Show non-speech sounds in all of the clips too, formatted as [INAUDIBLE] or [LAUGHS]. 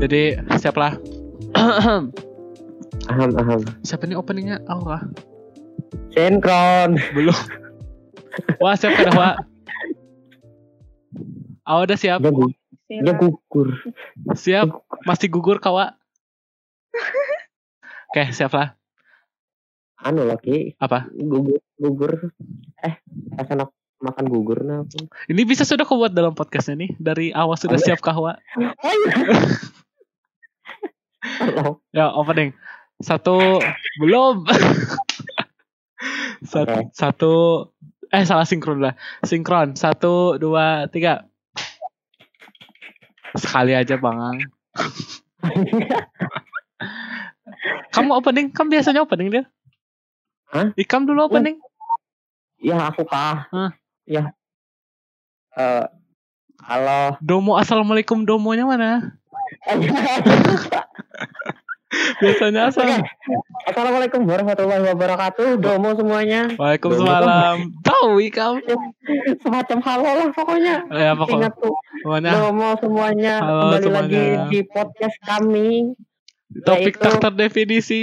Jadi siaplah. Aham, aham. Siapa nih openingnya? Oh, wah. Sinkron. belum. Wah, siap kan, Wah? Oh, udah siap. Dia, gu- dia gugur. Siap. Masih gugur, kawa. [LAUGHS] Oke, siap lah. Anu lagi. Apa? Gugur. Gugur. Eh, pas anak makan gugur nah. Ini bisa sudah kau buat dalam podcastnya nih. Dari awal sudah [LAUGHS] Oh, iya. siap kahwa. Ya, opening. Satu belum. [LAUGHS] satu, Oke. satu eh salah sinkron lah. Sinkron. Satu, dua, tiga. Sekali aja, Bang. [LAUGHS] Kamu opening? Kamu biasanya opening dia? Hah? Ikam dulu opening. ya aku kah. Hah? Ya. Eh, halo. Domo assalamualaikum domonya mana? [LAUGHS] Biasanya asal. Assalamualaikum warahmatullahi wabarakatuh. Domo semuanya. Waalaikumsalam. Tahu ikam. [LAUGHS] Semacam halo lah pokoknya. Ya pokoknya. Ingat tuh. pokoknya Domo semuanya. Halo Kembali lagi semuanya. di podcast kami. topik yaitu- tak terdefinisi.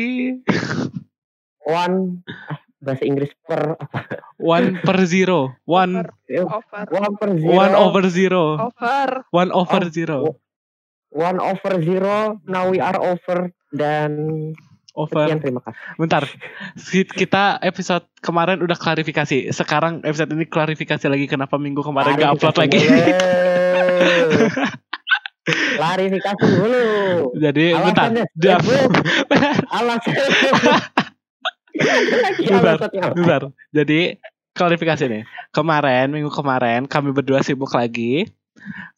One. Ah, bahasa Inggris per apa? One per zero. One over One per zero. one over zero. over One over Oh. zero. One over zero. Now we are over. Dan Over. sekian terima kasih. Bentar. Kita episode kemarin udah klarifikasi. Sekarang episode ini klarifikasi lagi kenapa minggu kemarin gak upload lagi. [LAUGHS] Klarifikasi dulu. Jadi bentar. Alasannya, [LAUGHS] [LAUGHS] Bentar. alasannya apa? Bentar. Jadi klarifikasi nih. Kemarin minggu kemarin kami berdua sibuk lagi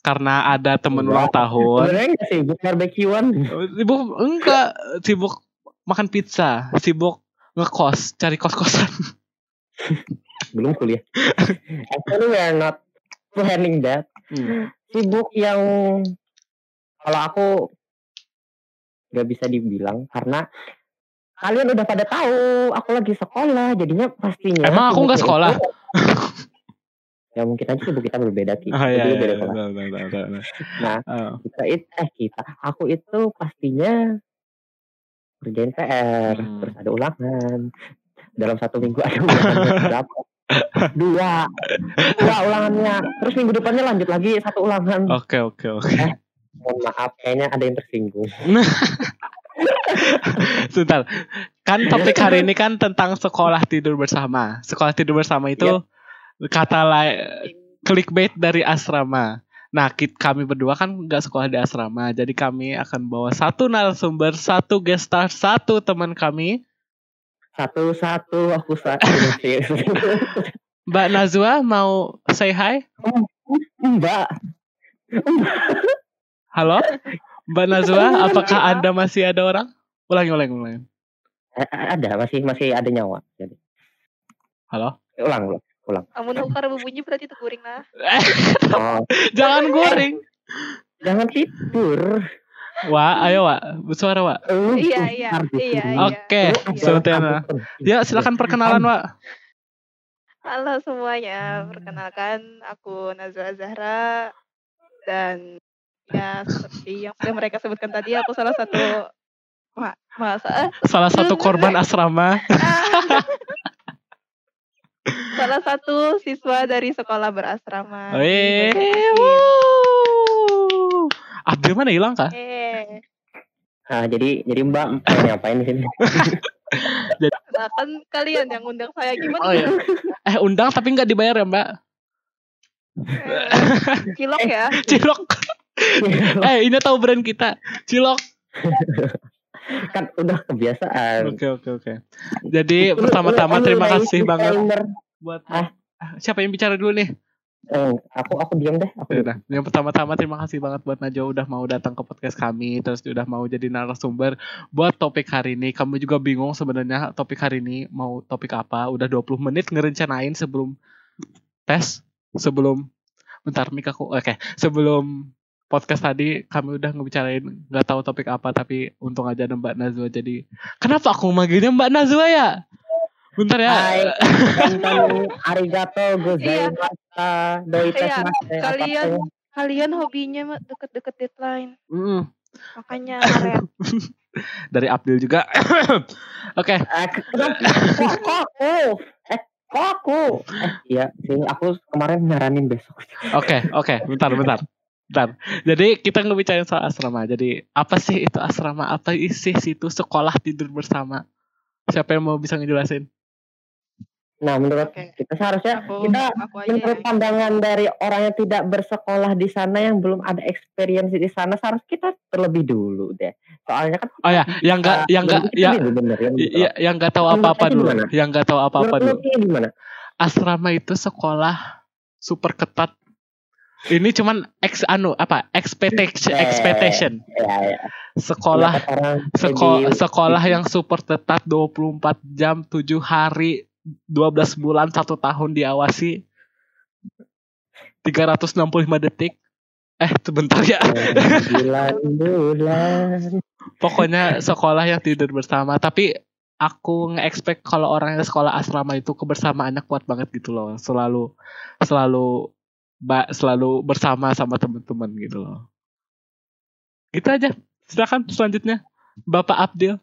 karena ada temen ulang tahun. Bukan barbekyuan. Sibuk enggak sibuk makan pizza, sibuk ngekos, cari kos-kosan. Belum kuliah. Actually we are not planning that. Hmm. Sibuk yang kalau aku nggak bisa dibilang karena kalian udah pada tahu aku lagi sekolah jadinya pastinya Emang aku nggak sekolah? Itu- ya mungkin aja sibuk kita berbeda Ki. Oh iya, iya, beda iya. Nah, Oh. kita it eh kita aku itu pastinya kerjain PR Hmm. terus ada ulangan dalam satu minggu ada ulangan [LAUGHS] berapa dua dua ulangannya terus minggu depannya lanjut lagi satu ulangan Oke, oke, oke. mohon maaf kayaknya ada yang tersinggung [LAUGHS] Sebentar. Kan topik hari ini kan tentang sekolah tidur bersama. Sekolah tidur bersama itu kata lain clickbait dari asrama. Nah, kit kami berdua kan nggak sekolah di asrama, jadi kami akan bawa satu narasumber, satu guest star, satu teman kami, satu satu aku satu [LAUGHS] Mbak Nazwa mau say hi? mbak Halo? Mbak Nazwa, apakah Anda masih ada orang? Ulangi, ulangi, ulangi. Eh, ada masih masih ada nyawa jadi Halo? Eh, ulang ulang Amun ukar berbunyi berarti itu guring lah. oh, [LAUGHS] Jangan goreng. jangan tidur Wah, ayo, Wak. Bersuara, Wak. Lu Iya, iya, besar di iya, iya. Oke, penting. Ya, silakan perkenalan, Wak. Halo semuanya, perkenalkan aku Nazwa Zahra dan ya seperti yang sudah mereka sebutkan tadi aku salah satu ma masa eh, Salah satu korban asrama. [LAUGHS] salah satu siswa dari sekolah berasrama. Wih. Banjarmasin. wuh. Abdul mana hilang kah? Eh, Nah, jadi jadi Mbak mau ngapain di sini? [LAUGHS] nah kan kalian yang undang saya gimana? Oh iya. Eh undang tapi nggak dibayar ya Mbak? Eh, Cilok ya. [LAUGHS] Cilok. [LAUGHS] eh ini tahu brand kita. Cilok. Kan udah kebiasaan. Oke oke oke. Jadi pertama-tama terima kasih banget buat Ah. Siapa yang bicara dulu nih? Eh, aku aku diam deh. Aku Udah. Yang pertama-tama terima kasih banget buat Najwa udah mau datang ke podcast kami, terus udah mau jadi narasumber buat topik hari ini. Kamu juga bingung sebenarnya topik hari ini mau topik apa? Udah 20 menit ngerencanain sebelum tes, sebelum bentar mik aku. Oke, sebelum podcast tadi kami udah ngebicarain nggak tahu topik apa tapi untung aja ada Mbak Nazwa jadi kenapa aku manggilnya Mbak Nazwa ya? Bentar ya. Hai, [LAUGHS] arigato gozaimashita, Iya, doitesmasu. kalian kalian hobinya mah deket-deket deadline. Mm, Makanya. [LAUGHS] Dari Abdul juga. [COUGHS] Oke, Eh, kenapa? kok, aku? Eh, kok aku? Eh, iya sih. Aku kemarin nyaranin besok. oke, oke. Bentar, bentar. Bentar. Jadi kita ngebicarain soal asrama. Jadi apa sih itu asrama? Apa isi situ sekolah tidur bersama? Siapa yang mau bisa ngejelasin? Nah, menurut Oke. kita seharusnya Aku, kita aku aja. menurut ya. pandangan dari orang yang tidak bersekolah di sana yang belum ada experience di sana seharusnya kita terlebih dulu deh. Soalnya kan Oh ya, yang enggak yang enggak ya dulu bener, yang ya, yang enggak tahu apa-apa dulu. Yang enggak tahu apa-apa dulu. gimana? Asrama itu sekolah super ketat. Ini cuman ex anu apa? Expectation expectation. Ya, ya. Sekolah Pendapat orang Seko jadi- sekolah yang super ketat 24 jam 7 hari 12 bulan satu tahun diawasi 365 detik eh sebentar ya bulan. pokoknya sekolah yang tidur bersama tapi aku nge-expect kalau orang yang sekolah asrama itu kebersamaannya kuat banget gitu loh selalu selalu selalu bersama sama teman-teman gitu loh gitu aja silakan selanjutnya Bapak Abdil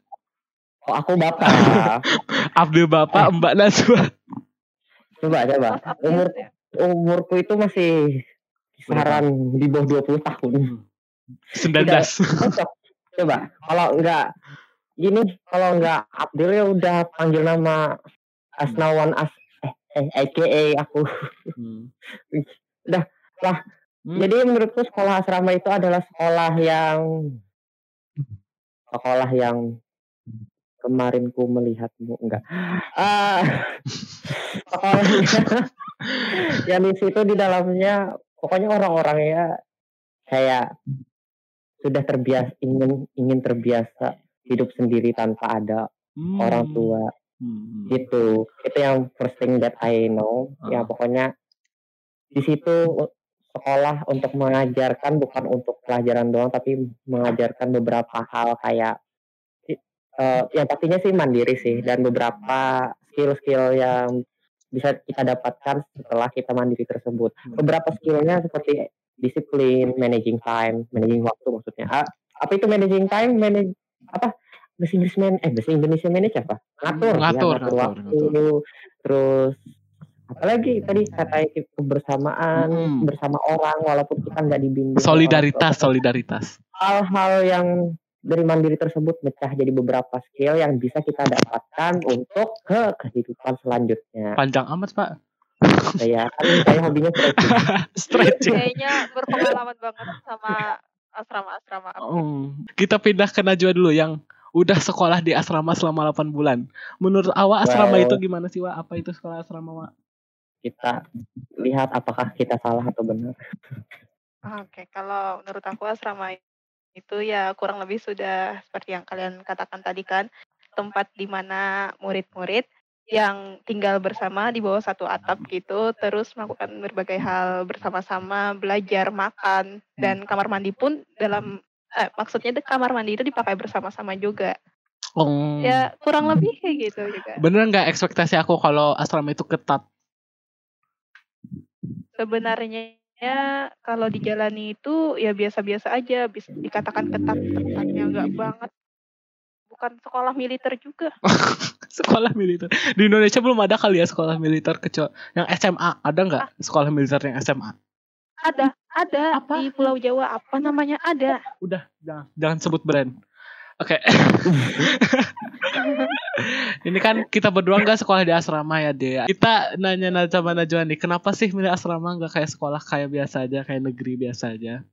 Oh, aku bapak. [LAUGHS] Abdil Bapak Mbak Najwa coba coba. Abdul Umur umurku itu masih kisaran di bawah 20 tahun. 19 Cocok. Coba kalau enggak gini, kalau enggak Abdul ya udah panggil nama Asnawan As eh, eh AKA aku. Hmm. Udah, lah. Hmm. Jadi menurutku sekolah asrama itu adalah sekolah yang sekolah yang kemarin ku melihatmu enggak. [LAUGHS] Ah, sekolahnya [LAUGHS] yang di situ di dalamnya pokoknya orang-orang ya kayak sudah terbiasa ingin ingin terbiasa hidup sendiri tanpa ada Hmm. orang tua Hmm. gitu itu yang first thing that I know ya Ah. pokoknya di situ sekolah untuk mengajarkan bukan untuk pelajaran doang tapi mengajarkan beberapa hal kayak eh, yang pastinya sih mandiri sih dan beberapa skill-skill yang bisa kita dapatkan setelah kita mandiri tersebut. Beberapa skillnya seperti disiplin managing time managing waktu maksudnya. Apa itu managing time? Manage apa? Bahasa Inggris man eh bahasa Indonesia manage apa? Ngatur ya, Ngatur, ngatur ngatur, waktu terus apalagi tadi kata kebersamaan Mm-mm. bersama orang walaupun kita nggak dibimbing solidaritas solidaritas hal-hal yang dari mandiri tersebut mecah jadi beberapa skill yang bisa kita dapatkan untuk ke kehidupan selanjutnya panjang amat pak saya kan saya hobinya stretching. [LAUGHS] stretching Kayaknya berpengalaman banget sama asrama-asrama. Hmm. kita pindah ke Najwa dulu yang udah sekolah di asrama selama 8 bulan menurut awak asrama Well. itu gimana sih Wak? apa itu sekolah asrama Wak? Kita lihat apakah kita salah atau benar Oke, kalau menurut aku asrama itu ya kurang lebih sudah seperti yang kalian katakan tadi kan, tempat di mana murid-murid yang tinggal bersama di bawah satu atap gitu, terus melakukan berbagai hal bersama-sama, belajar, makan, dan kamar mandi pun dalam eh, maksudnya kamar mandi itu dipakai bersama-sama juga. Oh. Ya kurang lebih kayak gitu juga. bener nggak ekspektasi aku kalau asrama itu ketat Sebenarnya ya kalau dijalani itu ya biasa-biasa aja, bisa dikatakan ketat ketatnya enggak banget. Bukan sekolah militer juga. [LAUGHS] sekolah militer di Indonesia belum ada kali ya sekolah militer kecuali yang SMA ada nggak sekolah militer yang SMA Ada, ada Apa? di Pulau Jawa apa namanya ada. udah jangan jangan sebut brand oke. [LAUGHS] Ini kan kita berdua nggak sekolah di asrama ya dia kita nanya nanya sama Najwa nih kenapa sih milih asrama nggak kayak sekolah kayak biasa aja kayak negeri biasa aja?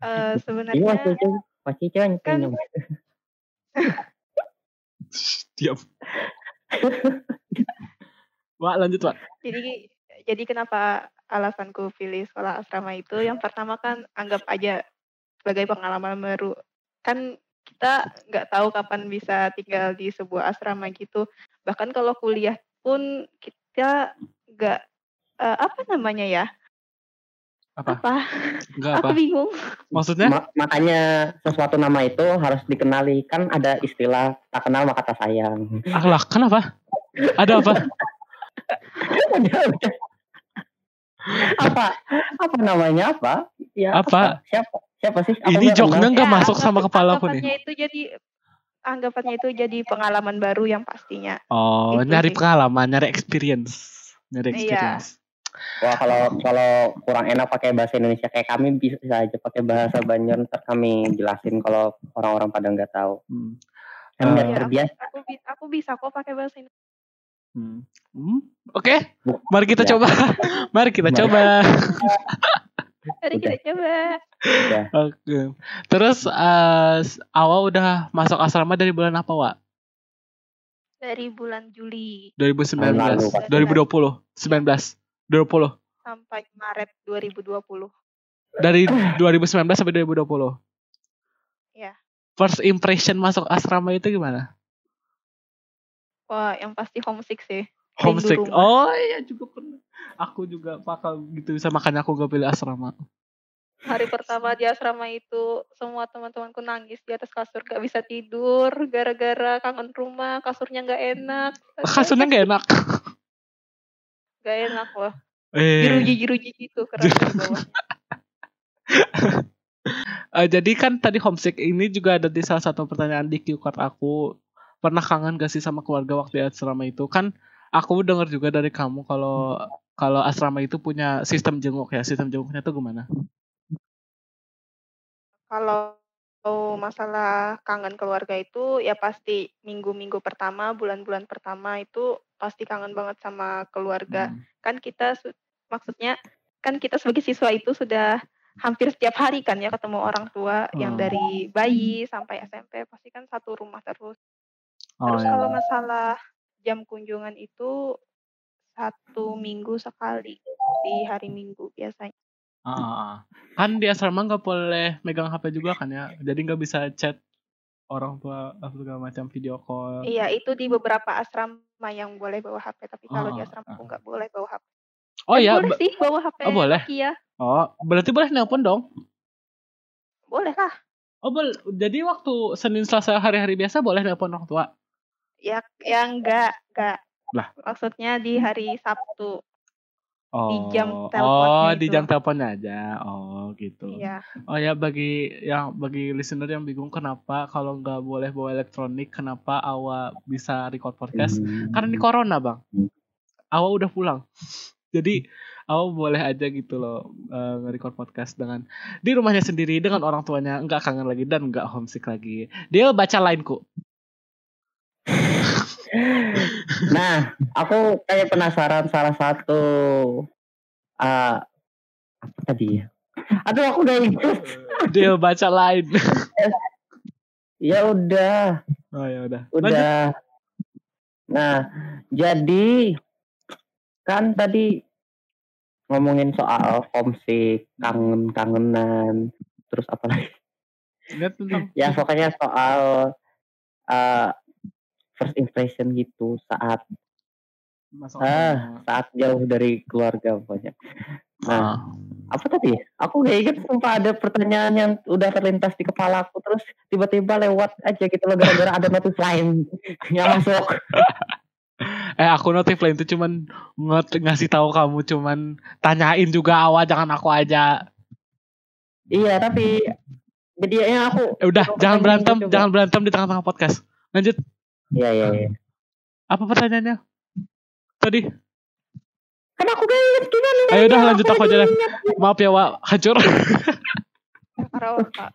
Eh ini sebenarnya masih masih cuy Kan- [LAUGHS] diam. Wak lanjut Wak. Jadi jadi kenapa alasanku pilih sekolah asrama itu? Yang pertama kan anggap aja sebagai pengalaman baru kan kita nggak tahu kapan bisa tinggal di sebuah asrama gitu. Bahkan kalau kuliah pun kita nggak eh, apa namanya ya? Apa? Apa? Nggak apa. aku bingung. Maksudnya? Ma- makanya sesuatu nama itu harus dikenali. Kan ada istilah tak kenal maka tak sayang. Akhlak kenapa? Ada apa? [LAUGHS] Apa? Apa namanya apa? Ya Apa? siapa Siapa sih? Aku Ini joknya nggak Ya, masuk sama kepala aku nih. anggapannya itu jadi anggapannya itu jadi pengalaman baru yang pastinya. Oh, Itu nyari sih. pengalaman, nyari experience. Nyari Iya. experience. Wah kalau kalau kurang enak pakai bahasa Indonesia kayak kami bisa aja pakai bahasa Banjar ntar kami jelasin kalau orang-orang pada nggak tahu. Hmm. Nggak Iya, terbiasa. Aku, bi- aku bisa kok pakai bahasa Indonesia. Hmm. Hmm. Oke, Bu- mari kita Ya. coba. [LAUGHS] mari kita Mari. coba. [LAUGHS] Mari kita coba. Oke. Terus eh Awa udah masuk asrama dari bulan apa, Wak? Dari bulan Juli 2019. Tahun lalu, Pak. 2020. 19. 20. sampai Maret 2020. Dari 2019 sampai 2020. Iya. First impression masuk asrama itu gimana? Wah, yang pasti homesick sih. Homesick. Oh iya juga pernah. Aku juga bakal gitu bisa makanya aku gak pilih asrama. Hari pertama di asrama itu semua teman-temanku nangis di atas kasur gak bisa tidur gara-gara kangen rumah kasurnya nggak enak Kasurnya gak enak. [LAUGHS] gak enak loh Eh. jeruji-jeruji gitu bawah [LAUGHS] Eh, jadi kan tadi homesick ini juga ada di salah satu pertanyaan di Q card aku. Pernah kangen gak sih sama keluarga waktu di asrama itu? Kan aku dengar juga dari kamu kalau kalau asrama itu punya sistem jenguk ya. Sistem jenguknya tuh gimana? kalau masalah kangen keluarga itu ya pasti minggu-minggu pertama bulan-bulan pertama itu pasti kangen banget sama keluarga Hmm. kan kita su- maksudnya kan kita sebagai siswa itu sudah hampir setiap hari kan ya ketemu orang tua yang Hmm. dari bayi sampai SMP pasti kan satu rumah terus. Oh, Terus ya. kalau masalah jam kunjungan itu satu minggu sekali di hari Minggu biasanya. Ah, ah, ah. Kan di asrama nggak boleh megang HP juga kan ya. Jadi nggak bisa chat orang tua atau segala macam video call. Iya itu di beberapa asrama yang boleh bawa HP tapi kalau di Oh, asrama ah. aku nggak boleh bawa HP. Oh Eh, ya, boleh sih bawa HP Oh, boleh? Nokia. oh berarti boleh nelpon dong. Boleh lah. Oh boleh. Jadi waktu Senin Selasa hari-hari biasa boleh nelpon orang tua. Ya yang enggak enggak. Lah. Maksudnya di hari Sabtu. Oh, Di jam oh teleponnya di itu. jam teleponnya aja. Oh gitu. Iya. Oh ya bagi yang bagi listener yang bingung kenapa kalau nggak boleh bawa elektronik, kenapa Awa bisa record podcast? Hmm. Karena ini corona bang. Awa udah pulang. [LAUGHS] Jadi Awa boleh aja gitu loh eh, nge-record podcast dengan di rumahnya sendiri dengan orang tuanya nggak kangen lagi dan nggak homesick lagi. Dia baca lainku. [LAUGHS] Nah, aku kayak penasaran salah satu ah apa tadi ya? Aduh, aku udah ingat. [LAUGHS] Dia baca lain. [LAUGHS] Ya udah, Oh ya udah. Lanjut. udah. Nah, jadi kan tadi ngomongin soal homesick, kangen-kangenan, terus apa lagi? Ya pokoknya soal uh, first impression gitu saat masuk ah saat jauh dari keluarga pokoknya. Nah, Ah. apa tadi? Aku gak inget sumpah ada pertanyaan yang udah terlintas di kepala aku terus tiba-tiba lewat aja gitu loh gara-gara ada notif lain [LAUGHS] yang masuk. [LAUGHS] Eh aku notif lain itu cuman nge- ngasih tahu kamu cuman tanyain juga awal jangan aku aja. Iya tapi jadinya aku Eh udah jangan berantem, coba. jangan berantem di tengah-tengah podcast. Lanjut. Iya iya iya. Apa pertanyaannya? Tadi. Kan aku gak inget gimana. Ayo udah lanjut aku aja deh. Maaf ya Wak, hancur. [LAUGHS] Parah Pak.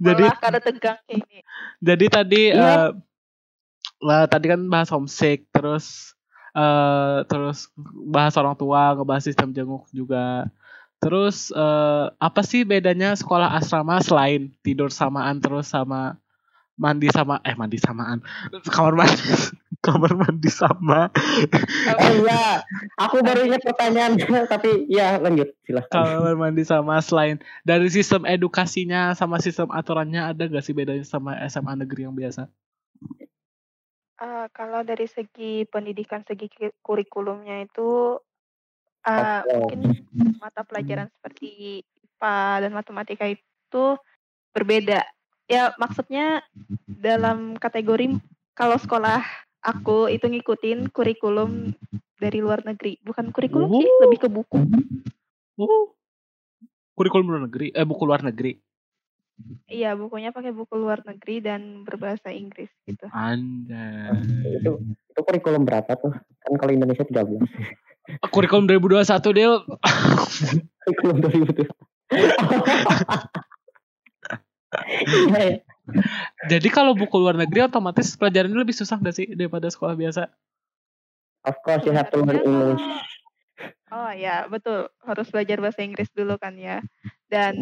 jadi Malah kada tegang kayak ini. jadi tadi Iya. eh lah, tadi kan bahas homesick terus eh terus bahas orang tua, ngebahas sistem jenguk juga. Terus eh apa sih bedanya sekolah asrama selain tidur samaan terus sama mandi sama eh mandi samaan kamar mandi [LAUGHS] kamar mandi sama Oh iya, aku baru ingat pertanyaannya [LAUGHS] tapi ya lanjut silahkan. kamar mandi sama selain dari sistem edukasinya sama sistem aturannya ada gak sih bedanya sama SMA negeri yang biasa? Eh, kalau dari segi pendidikan, segi kurikulumnya itu eh, Oke. mungkin mata pelajaran seperti IPA dan matematika itu berbeda. Ya maksudnya dalam kategori kalau sekolah aku itu ngikutin kurikulum dari luar negeri, bukan kurikulum sih, Oh. lebih ke buku. Oh. Kurikulum luar negeri, eh buku luar negeri. Iya, bukunya pakai buku luar negeri dan berbahasa Inggris gitu. Anda. Itu itu kurikulum berapa tuh? Kan kalau Indonesia 13. Kurikulum 2021 dia [LAUGHS] kurikulum 2000 Iya, ya. Jadi kalau buku luar negeri otomatis pelajarannya lebih susah gak sih daripada sekolah biasa? Of course you have to learn English. Oh ya, betul. Harus belajar bahasa Inggris dulu kan ya. Dan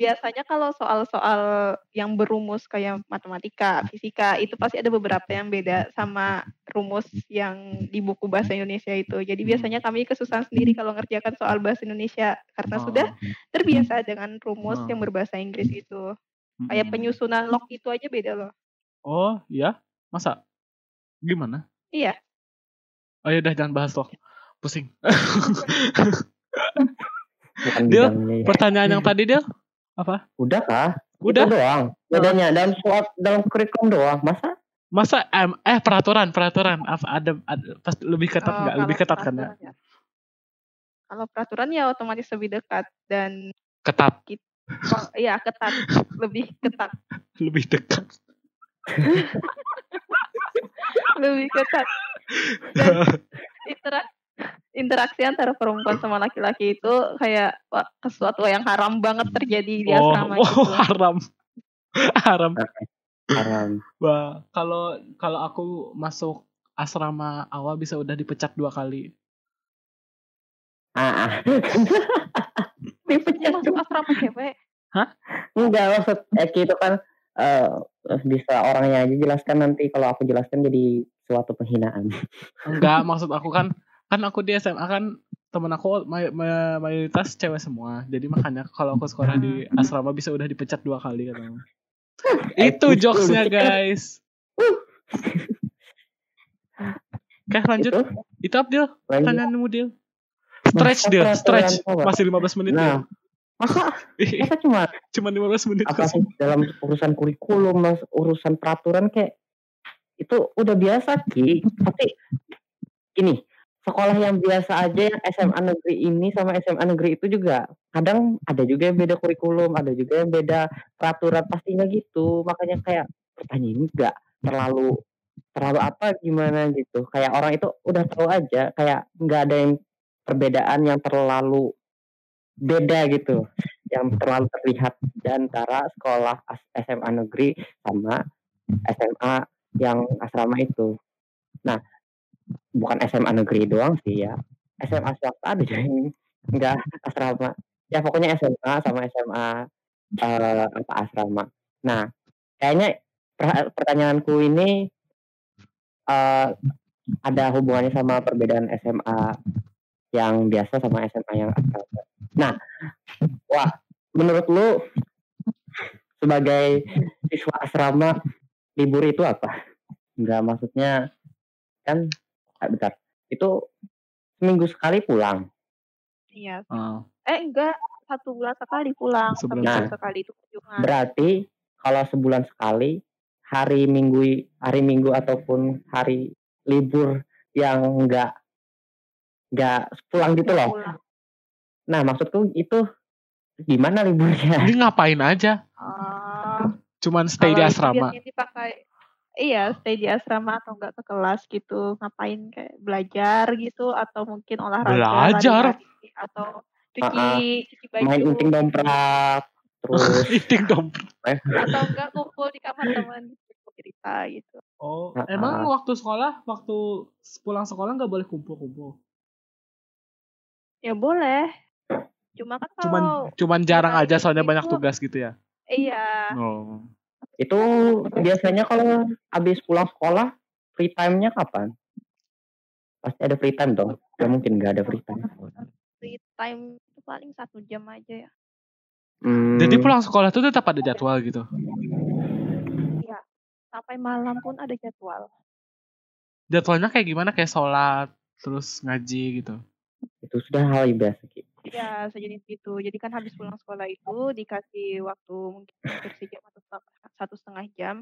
biasanya kalau soal-soal yang berumus kayak matematika, fisika, itu pasti ada beberapa yang beda sama rumus yang di buku bahasa Indonesia itu. Jadi biasanya kami kesusahan sendiri kalau ngerjakan soal bahasa Indonesia karena Oh. sudah terbiasa dengan rumus Oh. yang berbahasa Inggris itu. Kayak Mm-mm. penyusunan log itu aja beda loh. Oh, iya? Masa? Gimana? Iya. Oh ya udah jangan bahas loh. Pusing. Dia- ya. Pertanyaan yang tadi dia apa? Udah kah? Udah. Itu doang. Bedanya dalam soal dalam kurikulum doang. Masa Masa em, eh peraturan peraturan apa ada, ada pasti lebih ketat Oh, nggak? Lebih kalau ketat kan ya? ya. Kalau peraturan ya otomatis lebih dekat dan Ketat, oh, iya ketat, lebih ketat, [LAUGHS] lebih dekat. [LAUGHS] lebih ketat. Dan intera- interaksi antara perempuan sama laki-laki itu kayak wah, sesuatu yang haram banget terjadi di oh, asrama [LAUGHS] oh, gitu. haram. haram. Haram? Wah, kalau kalau aku masuk asrama awal bisa udah dipecat dua kali. Ah, ah. [LAUGHS] Dipecat masuk asrama cewek. Enggak maksud Eki itu kan eh, bisa orangnya aja jelaskan nanti kalau aku jelaskan jadi suatu penghinaan. Enggak, [LAUGHS] maksud aku kan kan aku di SMA kan temen aku may- may- mayoritas cewek semua. Jadi makanya kalau aku sekolah di asrama bisa udah dipecat dua kali kan. Itu jokesnya guys. [LAUGHS] Oke lanjut. Itu Itu Abdil. Pertanyaanmu Dil. Stretch Dil. peraturan Stretch. Masih 15 menit Nah, masa [LAUGHS] masa cuma Cuma 15 menit. apa sih dalam urusan kurikulum, mas, urusan peraturan kayak itu udah biasa ki. Tapi gini, sekolah yang biasa aja yang SMA negeri ini sama SMA negeri itu juga kadang ada juga yang beda kurikulum, ada juga yang beda peraturan pastinya gitu. Makanya kayak pertanyaan ini enggak terlalu terlalu apa gimana gitu. Kayak orang itu udah tahu aja kayak nggak ada yang perbedaan yang terlalu beda gitu yang terlalu terlihat di antara sekolah SMA negeri sama SMA yang asrama itu. Nah, bukan SMA negeri doang sih ya. SMA swasta ada yang enggak asrama. Ya pokoknya SMA sama SMA eh, apa asrama. Nah, kayaknya per- pertanyaanku ini eh, ada hubungannya sama perbedaan SMA yang biasa sama SMA yang asrama. Nah, wah, menurut lu sebagai siswa asrama libur itu apa? Enggak maksudnya kan ah, bentar. Itu seminggu sekali pulang. Iya. Ah, Eh enggak, satu bulan sekali pulang, satu Sebulan bulan sekali. sekali itu kunjungan. Berarti kalau sebulan sekali hari minggu hari minggu ataupun hari libur yang enggak enggak pulang gitu loh. pulang. Nah, maksudku itu gimana liburnya? Ini ngapain aja? Ah, Cuman stay di asrama. biasanya dipakai iya stay di asrama atau enggak ke kelas gitu ngapain kayak belajar gitu atau mungkin olahraga Belajar? atau cuci cuci baju Main unting domprak terus [LAUGHS] Eating dong. atau enggak kumpul di kamar teman gitu cerita gitu Oh, emang waktu sekolah, waktu pulang sekolah nggak boleh kumpul-kumpul. ya boleh cuma kan Cuman kalau cuman jarang Nah, aja soalnya itu- banyak tugas gitu ya. iya Oh. Itu biasanya kalau habis pulang sekolah free time-nya kapan? Pasti ada free time dong. Gak mungkin gak ada free time. free time itu paling satu jam aja ya Hmm, Jadi pulang sekolah tuh tetap ada jadwal gitu. sampai malam pun ada jadwal Jadwalnya kayak gimana? Kayak sholat, terus ngaji gitu. itu sudah hal yang biasa. Ki. Ya, [LAUGHS] sejenis itu. Jadi kan habis pulang sekolah itu dikasih waktu mungkin hampir [LAUGHS] sejam atau satu setengah jam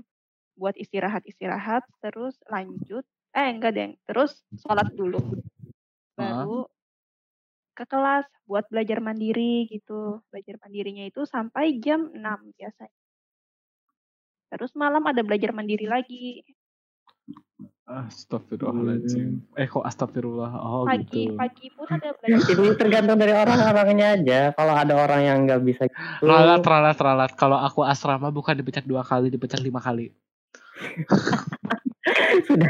buat istirahat-istirahat, terus lanjut. Eh, enggak deng. Terus sholat dulu. Baru ke kelas buat belajar mandiri gitu. Belajar mandirinya itu sampai jam 6 biasanya. Terus malam ada belajar mandiri lagi. Astagfirullahaladzim. Eh kok astagfirullah? Oh Pagi gitu. pagi pun [LAUGHS] ada belajar itu tergantung dari orang-orangnya aja kalau ada orang yang nggak bisa gitu Ralat, ralat, ralat. Kalau aku asrama bukan dipecat dua kali, dipecat lima kali. [LAUGHS] sudah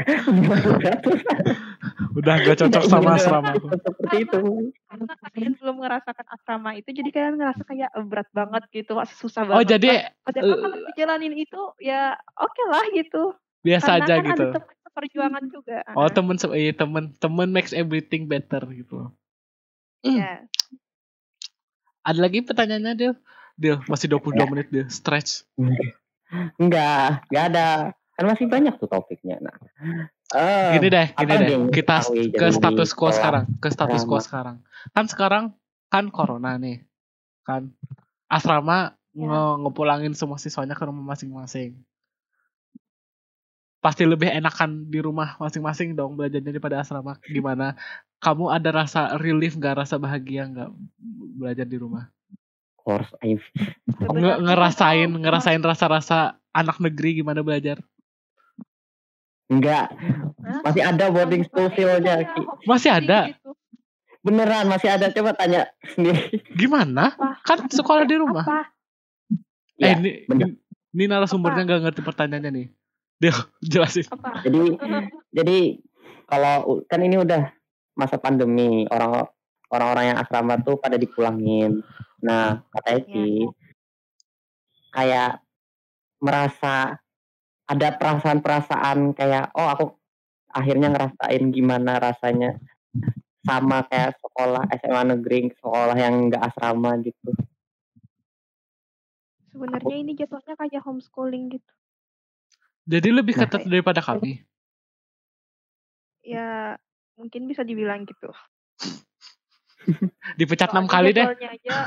Udah gak cocok Tidak sama asrama aku. seperti itu karena kalian belum merasakan asrama itu jadi kalian ngerasa kayak eh, berat banget gitu, susah Oh banget. jadi Padahal eh, kalau dijalanin itu ya oke lah gitu. biasa Karena aja kan gitu. ada teman seperjuangan juga. Oh Ah, temen, se- iya, temen, temen makes everything better gitu. ya. Ada lagi pertanyaannya Del? Del, masih 22 Ya. menit Del. Stretch. enggak enggak ada kan masih banyak tuh topiknya nah Eh, Gini deh, gini deh. Kita ke status quo sekarang. Ke status quo sekarang. Kan sekarang kan corona nih. Kan asrama Ya. nge- ngepulangin semua siswanya ke rumah masing-masing. Pasti lebih enakan di rumah masing-masing dong belajarnya daripada asrama. Gimana? Kamu ada rasa relief nggak, rasa bahagia nggak belajar di rumah? course I Nge- ngerasain ngerasain rasa-rasa anak negeri gimana belajar? enggak masih ada boarding school feel-nya Ki. Masih ada. Gitu. beneran masih ada coba tanya sendiri Gimana? Kan sekolah di rumah. Apa? eh, Ya, ini, ini narasumbernya nggak ngerti pertanyaannya nih. Dia [LAUGHS] jelasin. Apa? jadi [LAUGHS] jadi kalau kan ini udah masa pandemi orang orang-orang yang asrama tuh pada dipulangin nah katanya Iya. sih kayak merasa ada perasaan-perasaan kayak oh aku akhirnya ngerasain gimana rasanya sama kayak sekolah SMA negeri sekolah yang enggak asrama gitu Sebenarnya ini jatuhnya kayak homeschooling gitu. Jadi lebih Nah, ketat daripada kami. Ya mungkin bisa dibilang gitu. [LAUGHS] Dipecat enam kali deh. Jadwalnya aja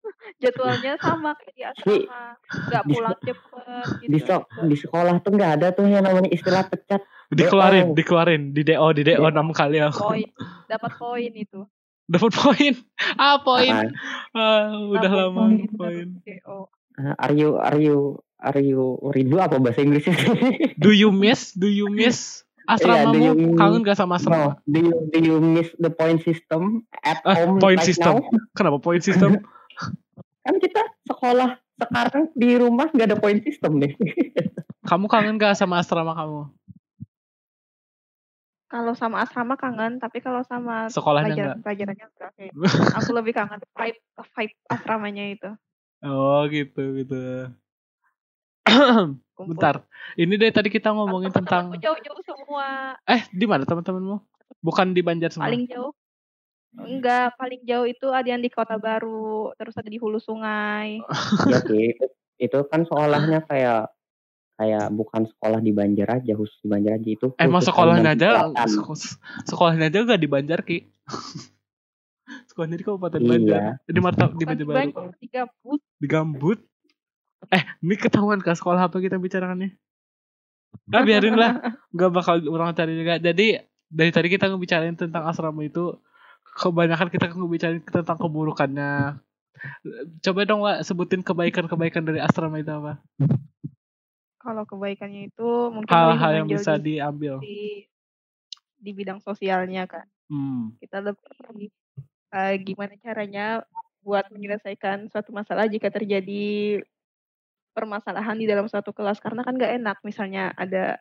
[LAUGHS] jadwalnya sama kayak di asrama. Nggak di- pulang cepet gitu. di, di sekolah tuh nggak ada tuh yang namanya istilah pecat Dikeluarin, DO. dikeluarin di DO, di DO DO. enam kali aku. Poin, dapat poin itu. Dapat poin. [LAUGHS] Ah, poin. Nah, Ah, udah lama poin, poin. dapat DO. Uh, are you are you are you rindu apa bahasa Inggrisnya? Do you miss? Do you miss asramamu? Iya, do you- Kangen gak sama no, asrama? do you do you miss the point system at Ah, home point right system. now? [LAUGHS] Kenapa point system? [LAUGHS] Kan kita sekolah sekarang di rumah nggak ada point system nih. [LAUGHS] kamu kangen gak sama asrama kamu? Kalau sama asrama kangen, tapi kalau sama Sekolahnya enggak? pelajaran pelajarannya enggak. kayak. Aku lebih kangen vibe vibe asramanya itu. Oh gitu gitu. [COUGHS] Bentar. Ini dari tadi kita ngomongin tentang jauh-jauh semua. eh di mana teman-temanmu? Bukan di Banjar semua. Paling jauh Enggak, paling jauh itu ada yang di Kota Baru, terus ada di Hulu Sungai. [LAUGHS] ya sih itu, itu kan sekolahnya kayak kayak bukan sekolah di Banjar aja khusus di Banjar aja itu. Emang sekolahnya aja sekolahnya aja gak di Banjar ki. [LAUGHS] sekolahnya di Kabupaten Iya. Banjar. Di Marta di Banjar di Baru. Banjar. Di Gambut. Eh, ini ketahuan ke sekolah apa kita bicarakannya? Ah biarin lah, [LAUGHS] nggak bakal orang cari juga. Jadi dari tadi kita ngebicarain tentang asrama itu, kebanyakan kita ngebicarain tentang keburukannya. Coba dong, Wak, sebutin kebaikan-kebaikan dari asrama itu apa? Kalau kebaikannya itu mungkin Hal-hal yang bisa di, diambil. di di bidang sosialnya kan. Hmm. Kita lebih eh, gimana caranya buat menyelesaikan suatu masalah jika terjadi permasalahan di dalam suatu kelas karena kan nggak enak misalnya ada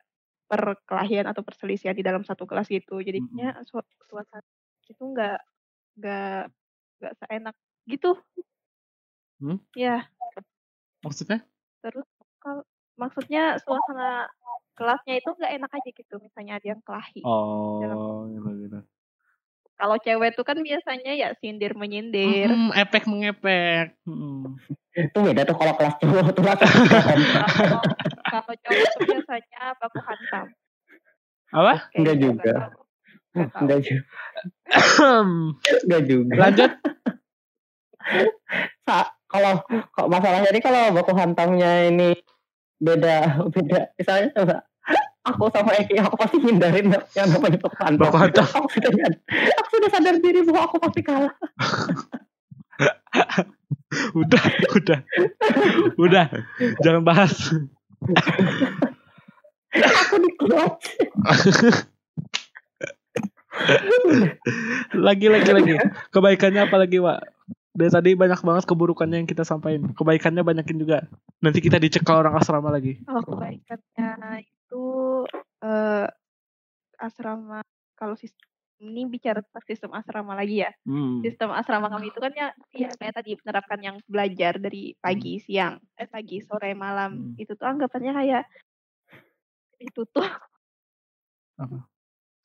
perkelahian atau perselisihan di dalam satu kelas gitu jadinya su- suasana itu nggak nggak nggak seenak gitu Hmm? ya Maksudnya? terus kalau maksudnya suasana kelasnya itu nggak enak aja gitu misalnya ada yang kelahi Oh, gitu gitu. Kalau cewek tuh kan biasanya ya sindir menyindir Hmm, efek mengepek. Hmm. Itu beda tuh kalau kelas cowok tuh kalau cowok tuh biasanya baku hantam Apa? Enggak Kayaknya juga. enggak juga. Enggak juga. Lanjut. Sa- kalau kok masalahnya ini kalau baku hantamnya ini beda beda misalnya coba aku sama Eki aku pasti hindarin yang namanya hantam. Aku sudah aku sudah sadar diri bahwa aku pasti kalah. [LAUGHS] udah, udah. Udah. Jangan bahas. Aku di lagi lagi lagi. Kebaikannya apa lagi, Pak? Dari tadi banyak banget keburukannya yang kita sampaikan. Kebaikannya banyakin juga. Nanti kita dicekal orang asrama lagi. Kalau kebaikannya itu eh asrama kalau sistem ini bicara tentang sistem asrama lagi ya. Hmm. Sistem asrama kami itu kan ya, ya kayak tadi menerapkan yang belajar dari pagi, siang, eh pagi, sore, malam. Hmm. Itu tuh anggapannya kayak itu tuh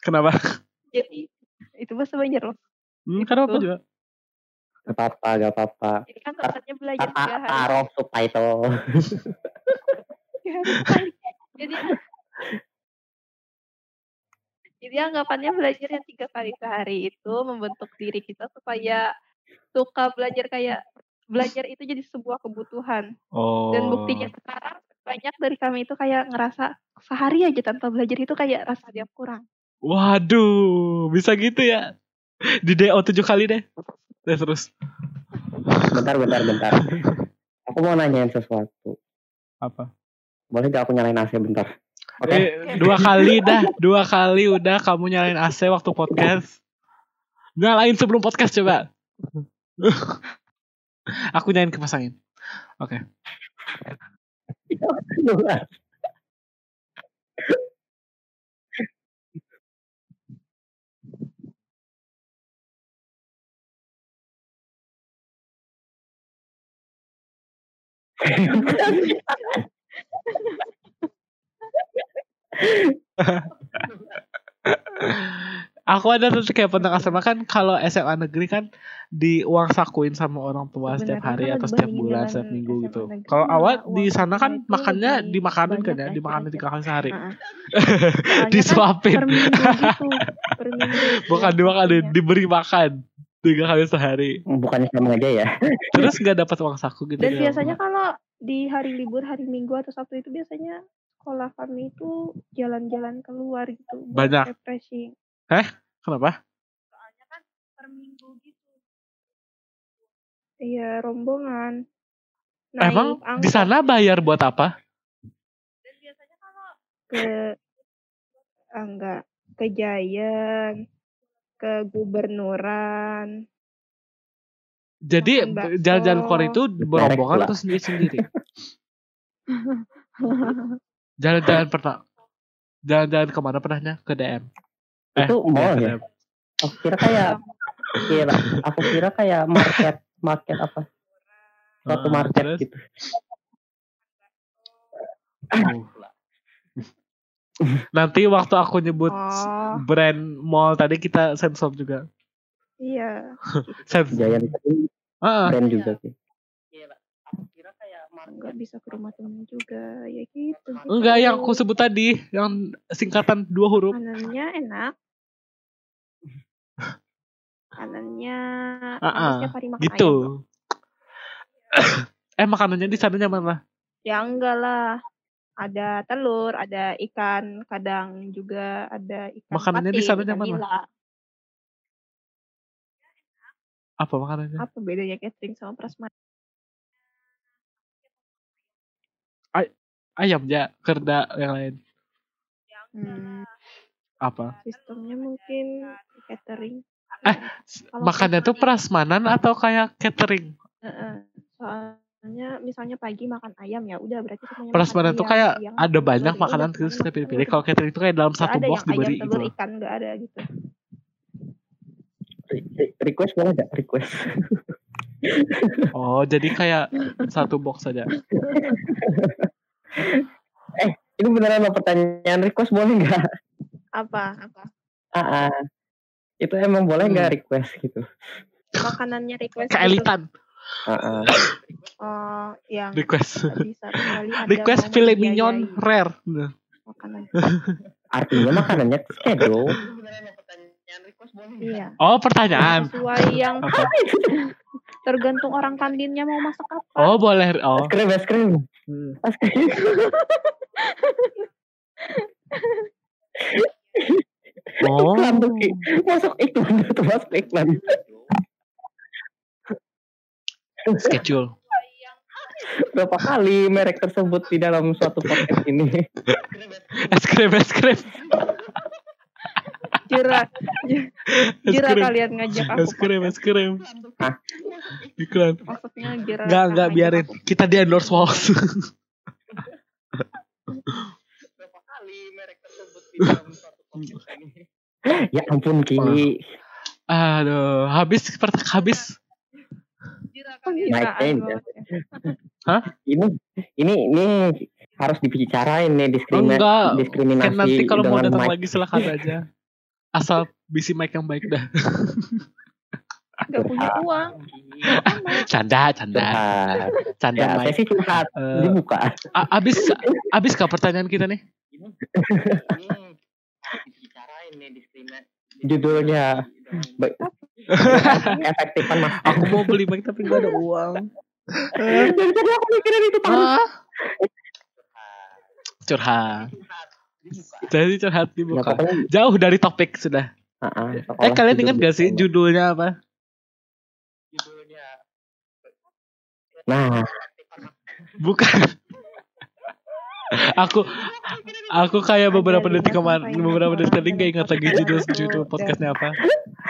Kenapa? [LAUGHS] jadi itu bahasa Banjar loh. Hmm, kenapa Itu. juga? Gak apa-apa, gak apa-apa. Jadi kan tempatnya belajar Kata tiga hari. taruh subtitle. [LAUGHS] Jadi [LAUGHS] jadi anggapannya belajar yang tiga kali sehari itu membentuk diri kita supaya suka belajar kayak belajar itu jadi sebuah kebutuhan Oh. dan buktinya sekarang banyak dari kami itu kayak ngerasa sehari aja tanpa belajar itu kayak rasa dia kurang Waduh, bisa gitu ya? Di DO tujuh kali deh. Deh terus. Bentar, bentar, bentar. [LAUGHS] Aku mau nanyain sesuatu. Apa? Boleh gak aku nyalain AC bentar? Oke. Eh, dua kali dah, dua kali udah kamu nyalain AC waktu podcast. Nyalain sebelum podcast coba. [LAUGHS] Aku nyalain kipas angin. Oke. [LAUGHS] Aku ada tuh kayak pernah asrama kan kalau SMA negeri kan di uang sakuin sama orang tua setiap Sebenarnya hari atau setiap bulan setiap minggu SMA gitu. Kalau awal di sana kan makannya dimakanin kan ya, banyak dimakanin aja. tiga kali sehari. [LAUGHS] Kan Disuapin. gitu [LAUGHS] Bukan dimakanin, diberi makan tiga kali sehari. Bukannya sama aja ya? Terus nggak dapat uang saku gitu. Dan di biasanya kalau di hari libur, hari Minggu atau Sabtu itu biasanya sekolah kami itu jalan-jalan keluar gitu. Banyak. Refreshing. kenapa? Soalnya kan per minggu gitu. Iya, rombongan. Emang Naik di sana bayar buat apa? Dan biasanya kalau ke ah, enggak ke Giant, ke gubernuran. Jadi jalan-jalan keluar itu berombongan atau sendiri-sendiri? [LAUGHS] Jalan-jalan pernah. Jalan-jalan ke mana pernahnya? Ke DM. Itu ke mall ya? DM. Aku kira kayak kira aku kira kayak market market apa? Suatu Ah, market terus? gitu. Uh. [LAUGHS] Nanti waktu aku nyebut Oh, brand mall tadi kita sensor juga. iya. [LAUGHS] Sensor. Giant tapi Ah, brand juga sih. Enggak bisa ke rumah temen juga. Ya gitu. enggak yang aku sebut tadi, yang singkatan dua huruf. Makanannya enak. Makanannya setiap hari makan Gitu. ayam. [COUGHS] eh makanannya di sana nyaman lah. Ya enggak lah. Ada telur, ada ikan, kadang juga ada ikan Makanannya di sana nyaman lah. nila. Apa makanannya? Apa bedanya catering sama prasmanan? Ayam ya, kerda yang lain. Hmm, Apa? sistemnya mungkin catering. Eh, Kalau Makannya tuh prasmanan atau kayak catering? Heeh. Soalnya misalnya pagi makan ayam ya udah berarti semuanya makan Prasmanan tuh ayam. kayak Siang ada banyak telur, ya makanan udah, terus kita pilih-pilih. Kalau catering itu kayak dalam Nggak satu box ayam, diberi gitu. telur, loh. ikan nggak ada gitu. Re- re- Request boleh gak? Request. Oh, jadi kayak satu box saja. [LAUGHS] Ini beneran mau pertanyaan request boleh nggak? Apa? Apa? Ah, ah. Itu emang boleh nggak Hmm. request gitu? Makanannya request. gitu. Keelitan Ah, ah. Oh, yang request. bisa Anda Request filet mignon rare. Makanan. Artinya makanannya schedule. [LAUGHS] Iya. Oh, pertanyaan. Sesuai yang Apa? [LAUGHS] tergantung orang kantinnya mau masak apa. Oh, boleh. Oh. Es krim, es krim. Hmm. Es krim. Oh. Iklan tuh, Ki. Masuk iklan itu [LAUGHS] masuk iklan. Schedule. Berapa kali merek tersebut di dalam suatu podcast ini? Es krim, es krim. Jira, jira [LAUGHS] kalian ngajak aku. Es krim, es krim. Hah? Iklan. Maksudnya jira. Enggak, enggak ngajak biarin. aku. Kita di endorse Walls. Berapa kali merek tersebut di dalam suatu podcast ini? Ya ampun Ki. Aduh, habis seperti habis. Naik ya. ya. Ini ini ini harus dibicarain nih diskriminasi Enggak. diskriminasi Kan nanti kalau mau datang mic. lagi silakan aja. Asal bisi mic yang baik dah. Gak punya uang. [LAUGHS] Canda, canda. Curhat. Canda Ya, saya sih curhat. Eh, Dibuka. a- abis abis kah pertanyaan kita nih? [LAUGHS] Judulnya [LAUGHS] efektifan mas. Aku mau beli mic tapi gak ada uang. Dari tadi aku mikirin itu. Ah. Curhat. Jadi curhat Ya, dibuka. pokoknya, Jauh dari topik sudah. ah, ah, Eh sekolah kalian ingat gak sih judulnya apa? Nah, Bukan. aku aku kayak beberapa Ada detik kemarin beberapa detik tadi gak ingat lagi judul [LAUGHS] judul podcastnya apa.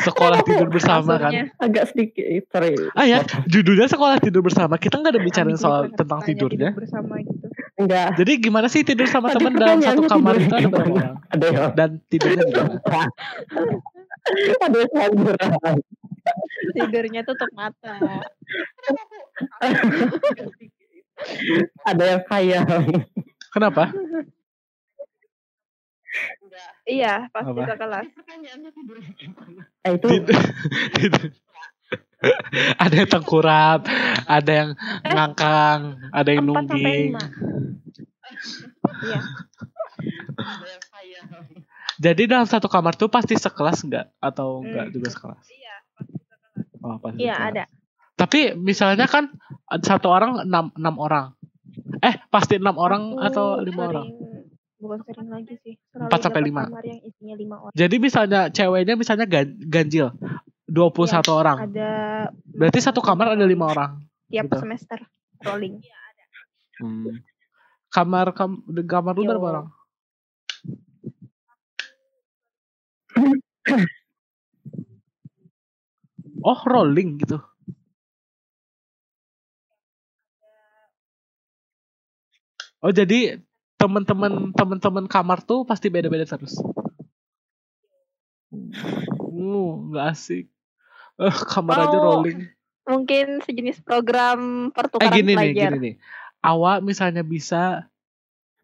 Sekolah tidur bersama kan. Agak sedikit sorry. Ah ya, judulnya sekolah tidur bersama. Kita nggak ada bicarain habis soal tentang tidurnya. tidur bersama gitu. Enggak. Jadi gimana sih tidur sama Tadi teman dalam satu pertanyaannya kamar itu ada berapa gimana? orang? Ada yang Dan tidurnya gimana? ada yang. Tidurnya tutup mata. ada yang kaya. Kenapa? Iya, pas Apa? kita kelas. Eh itu Tidur. [LAUGHS] tidur. [LAUGHS] ada yang tengkurap, ada yang ngangkang, ada yang nungging. Iya. Jadi dalam satu kamar tuh pasti sekelas nggak atau enggak Hmm. juga sekelas? Oh, pasti Iya sekelas. ada. Tapi misalnya kan satu orang enam enam orang. Eh pasti enam orang Aku atau lima orang? sering- Bukan sering lagi sih. Empat sampai lima. Kamar yang isinya lima orang. Jadi misalnya ceweknya misalnya gan- ganjil 21 orang. Iya, Ada Berarti satu kamar ada lima orang. tiap gitu. semester rolling. Hmm. Kamar kam kamar lu berapa orang? [COUGHS] Oh rolling gitu. Oh jadi teman-teman teman-teman kamar tuh pasti beda-beda terus. Uh, nggak asik. Eh, kamar aja Oh, rolling. Mungkin sejenis program Eh pertukaran gini nih, pelajar. gini nih. Awak misalnya bisa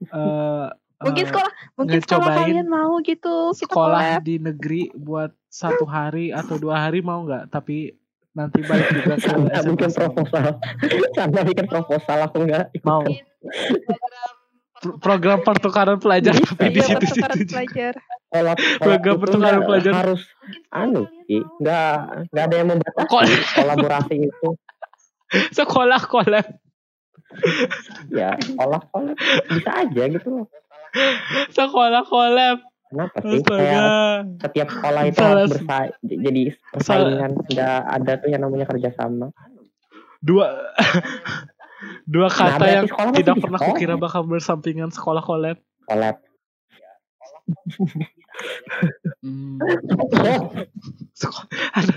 [LAUGHS] eh Mungkin eh, sekolah, mungkin sekolah kalian mau gitu kita sekolah collab. di negeri buat satu hari atau dua hari mau nggak? Tapi nanti balik juga ke [LAUGHS] bikin sama. proposal. [LAUGHS] Sanda bikin proposal aku enggak mau Pro- program [LAUGHS] pertukaran pelajar Bisa, tapi di Iya, situ pertukaran situ. pelajar. Kolab, Program pertukaran pelajar. harus anu Ki. Enggak enggak ada yang membatasi Kol- kolaborasi itu. [LAUGHS] sekolah kolab Ya, kolab kolab bisa aja gitu loh. sekolah kolab Kenapa sih? Kayak astaga setiap sekolah itu Salah. harus bersaing jadi persaingan nggak ada tuh yang namanya kerjasama dua [LAUGHS] dua kata berarti yang tidak pernah sekolah. kukira bakal bersampingan sekolah kolab collab. Hmm. Seko- ada.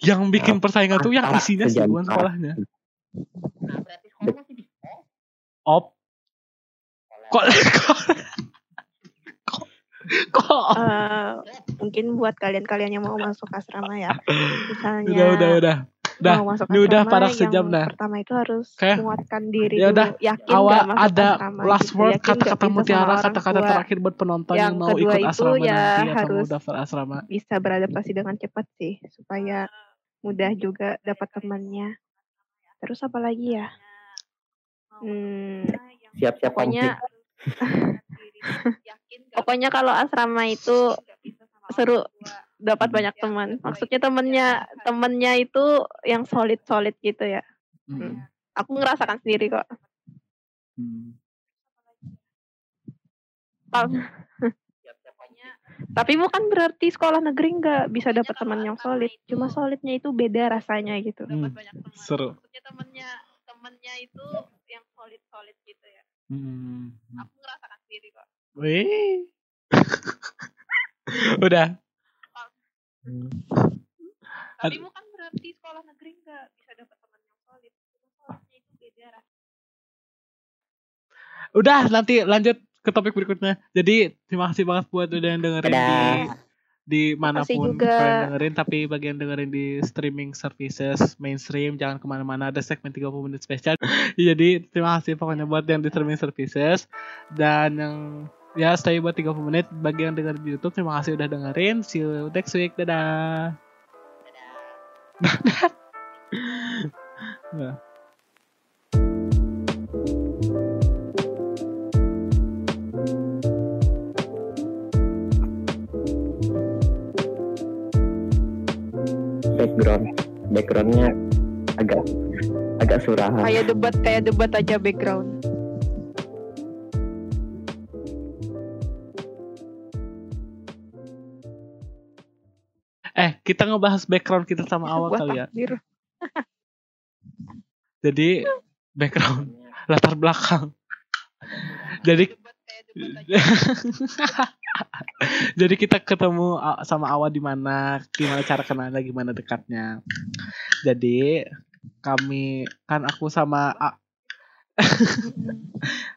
Yang bikin persaingan tuh yang isinya sih bukan sekolah. sekolahnya op. Kok [LAUGHS] kok Eh, mungkin buat kalian-kalian yang mau masuk asrama ya. Misalnya udah udah udah Dah, mau masuk ini udah asrama, parah yang sejam dah. Pertama itu harus Oke. menguatkan diri Ya dulu. udah, Yakin awal masuk ada asrama last gitu. word kata-kata mutiara kata-kata terakhir buat penonton yang, Yang mau kedua ikut itu asrama ya nanti atau mau harus- daftar asrama bisa beradaptasi dengan cepat sih supaya mudah juga dapat temannya. Terus apa lagi ya? Hmm, siap-siap pokoknya [LAUGHS] [LAUGHS] pokoknya kalau asrama itu seru dapat banyak teman. Maksudnya temennya temennya itu yang [LAUGHS] solid solid gitu ya. Hmm. Aku ngerasakan sendiri kok. Hmm. Tapi bukan berarti sekolah negeri nggak bisa dapat teman yang solid. Cuma solidnya itu beda rasanya gitu. Hmm, seru. maksudnya temennya temennya itu yang solid solid gitu ya Hmm. aku ngerasakan sendiri kok Wih. [LAUGHS] Udah. tapi bukan berarti sekolah negeri nggak bisa dapat teman yang solid solidnya itu beda rasanya Udah, nanti lanjut ke topik berikutnya. Jadi, terima kasih banget buat udah yang dengerin di Dadah. di Makasih mana pun kalian dengerin tapi bagian dengerin di streaming services mainstream jangan ke mana-mana ada segmen 30 menit spesial [LAUGHS] jadi terima kasih pokoknya buat yang di streaming services dan yang ya stay buat 30 menit. Bagi yang dengerin di YouTube terima kasih udah dengerin. See you next week. Dadah. Nah. [LAUGHS] background backgroundnya agak agak surahan. Kayak debat kayak debat aja background. Kita ngebahas background kita sama awal Gua kali ya [LAUGHS] jadi background [LAUGHS] latar belakang jadi [LAUGHS] Jadi kita ketemu uh, sama Awa di mana, gimana cara kenalnya, gimana dekatnya. Jadi kami kan aku sama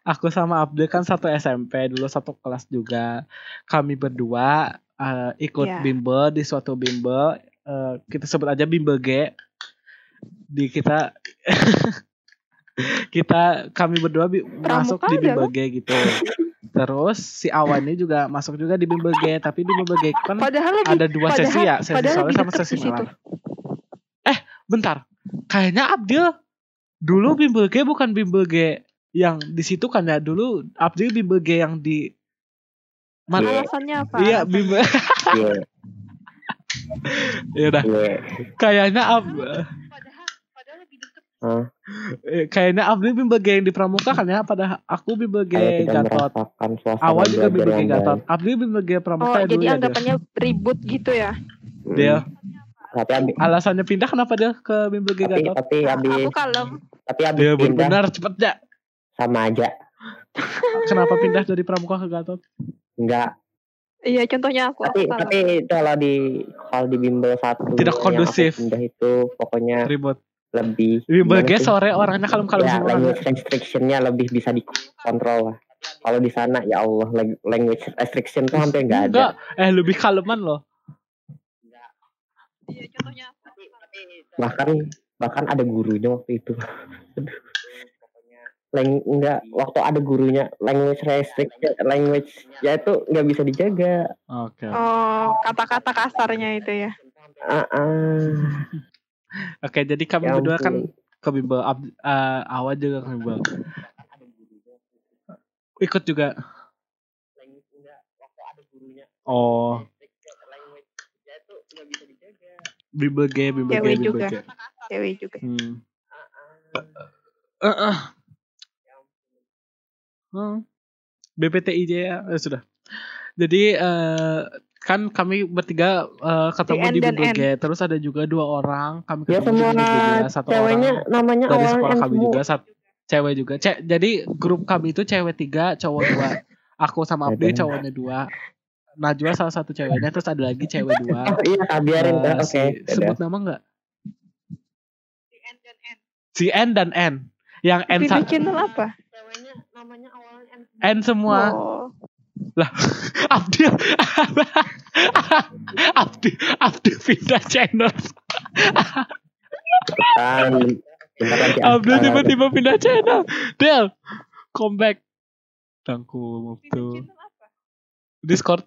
aku sama Abdul kan satu SMP dulu satu kelas juga. Kami berdua uh, ikut Iya. bimbel di suatu bimbel. uh, kita sebut aja bimbel G. Di kita [LAUGHS] kita kami berdua bi- masuk di bimbel G gitu. Terus si Awan ini juga masuk juga di bimbel G, tapi di bimbel G kan Padahal lagi ada dua sesi padahal- ya, sesi sore sama sesi malam. Eh, bentar. Kayaknya Abdil dulu bimbel G bukan bimbel G yang di situ kan ya dulu Abdil bimbel G yang di mana? Iya. Alasannya apa? Iya, Alasannya? bimbel. Iya, ya udah. iya. Kayaknya Ab padahal padahal lebih deket Hah, eh, kayaknya Abdil bimbel G yang di Pramuka kan ya pada aku bimbel G saya tidak Gatot. Awal juga bimbel G yang Gatot. Abdil bimbel G Pramuka Oh, ya dulu jadi ya dia. anggapannya ribut gitu ya. Hmm. Dia. Tapi Alasannya pindah kenapa dia ke bimbel G tapi, Gatot? tapi abis, Aku kalem. tapi abis Dia pindah benar cepet ya. sama aja. Kenapa pindah dari Pramuka ke Gatot? Enggak. Iya, contohnya aku. Tapi aku tapi kalau di kalau di bimbel satu Tidak kondusif. pindah itu pokoknya Ribut. lebih Bimbel gimana G sih? sore orangnya kalem-kalem ya semua. language restrictionnya lebih bisa dikontrol lah. Kalau di sana ya Allah lang- language restriction tuh hampir nggak ada. Enggak, eh lebih kaleman loh. iya contohnya Bahkan bahkan ada gurunya waktu itu. [LAUGHS] Lang enggak waktu ada gurunya language restriction language ya itu nggak bisa dijaga. Oke. Oh, kata-kata kasarnya itu ya. Ah, ah. Oke, jadi kami Ya berdua kan ampun. ke bimbel Ab, eh, Awa juga bimbel. Ikut juga. Language enggak waktu ada gurunya Oh, language ya itu nggak bisa dijaga. bimbel G, bimbel G, Cewek bimbel juga. Cewek juga. Hmm. Ah, ah. Eh, eh. Hmm. BPTIJ ya eh, sudah. Jadi eh, kan kami bertiga eh, ketemu Di di. Terus ada juga dua orang kami Ya ketemu di semua juga satu ceweknya orang namanya dari sekolah N kami juga satu cewek juga. Cek jadi grup kami itu cewek tiga, cowok dua. Aku sama Abdi cowoknya dua. Najwa salah satu ceweknya, terus ada lagi cewek dua. [LAUGHS] Oh iya, biarin Eh, dah. Oke. si- dadah. sebut nama nggak? si N dan N Si N dan N. Yang N Pilih sa- channel apa? Ceweknya namanya awalnya N. N semua. Oh, [LAUGHS] Abdi [LAUGHS] Abdi Abdi pindah channel. Bentar lagi Abdi tiba-tiba pindah channel. Del come back. Tangku apa? Discord.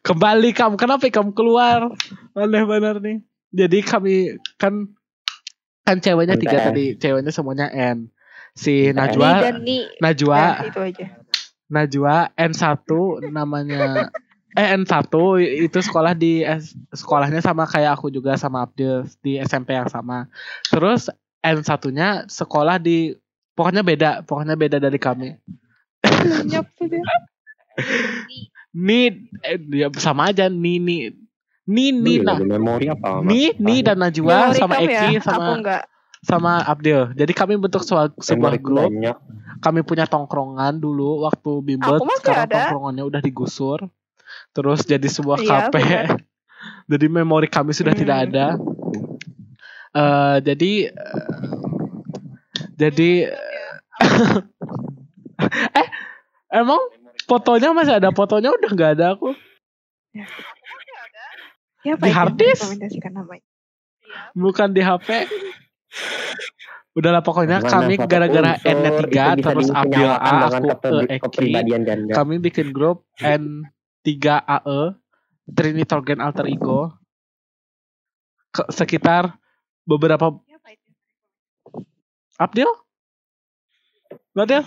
Kembali kamu Kenapa kamu keluar? Aneh benar nih. Jadi kami Kan Kan ceweknya tiga tadi. Ceweknya semuanya N Si Najwa dan Ni. Najwa Ya, itu aja. Najwa N1 namanya eh N1 itu sekolah di sekolahnya sama kayak aku juga sama Abdul di SMP yang sama. Terus N1-nya sekolah di pokoknya beda, pokoknya beda dari kami. Ni eh, ya sama aja Ni Ni Ni Ni Iya, nah di memori apa? Ni Ni dan Najwa sama kamu Eki ya? sama Aku enggak. Sama Abdil. Jadi kami bentuk sebuah, sebuah grup. banyak. Kami punya tongkrongan dulu waktu bimbel. Aku masih Sekarang ada. tongkrongannya udah digusur. Terus jadi sebuah Iya, kafe. [LAUGHS] jadi memori kami sudah tidak Hmm. ada. Eh jadi eh, jadi [LAUGHS] eh emang fotonya masih ada fotonya udah nggak ada aku. Siapa Di itu yang hard disk? bukan di HP. Udahlah pokoknya Mana kami gara-gara unsur N-nya itu 3 bisa terus Abdil dinyalakan A, dengan aku kepribadi- E, Eki. Kami bikin grup N3AE Trinitorgen Alter Ego ke- sekitar beberapa Abdil? Abdil?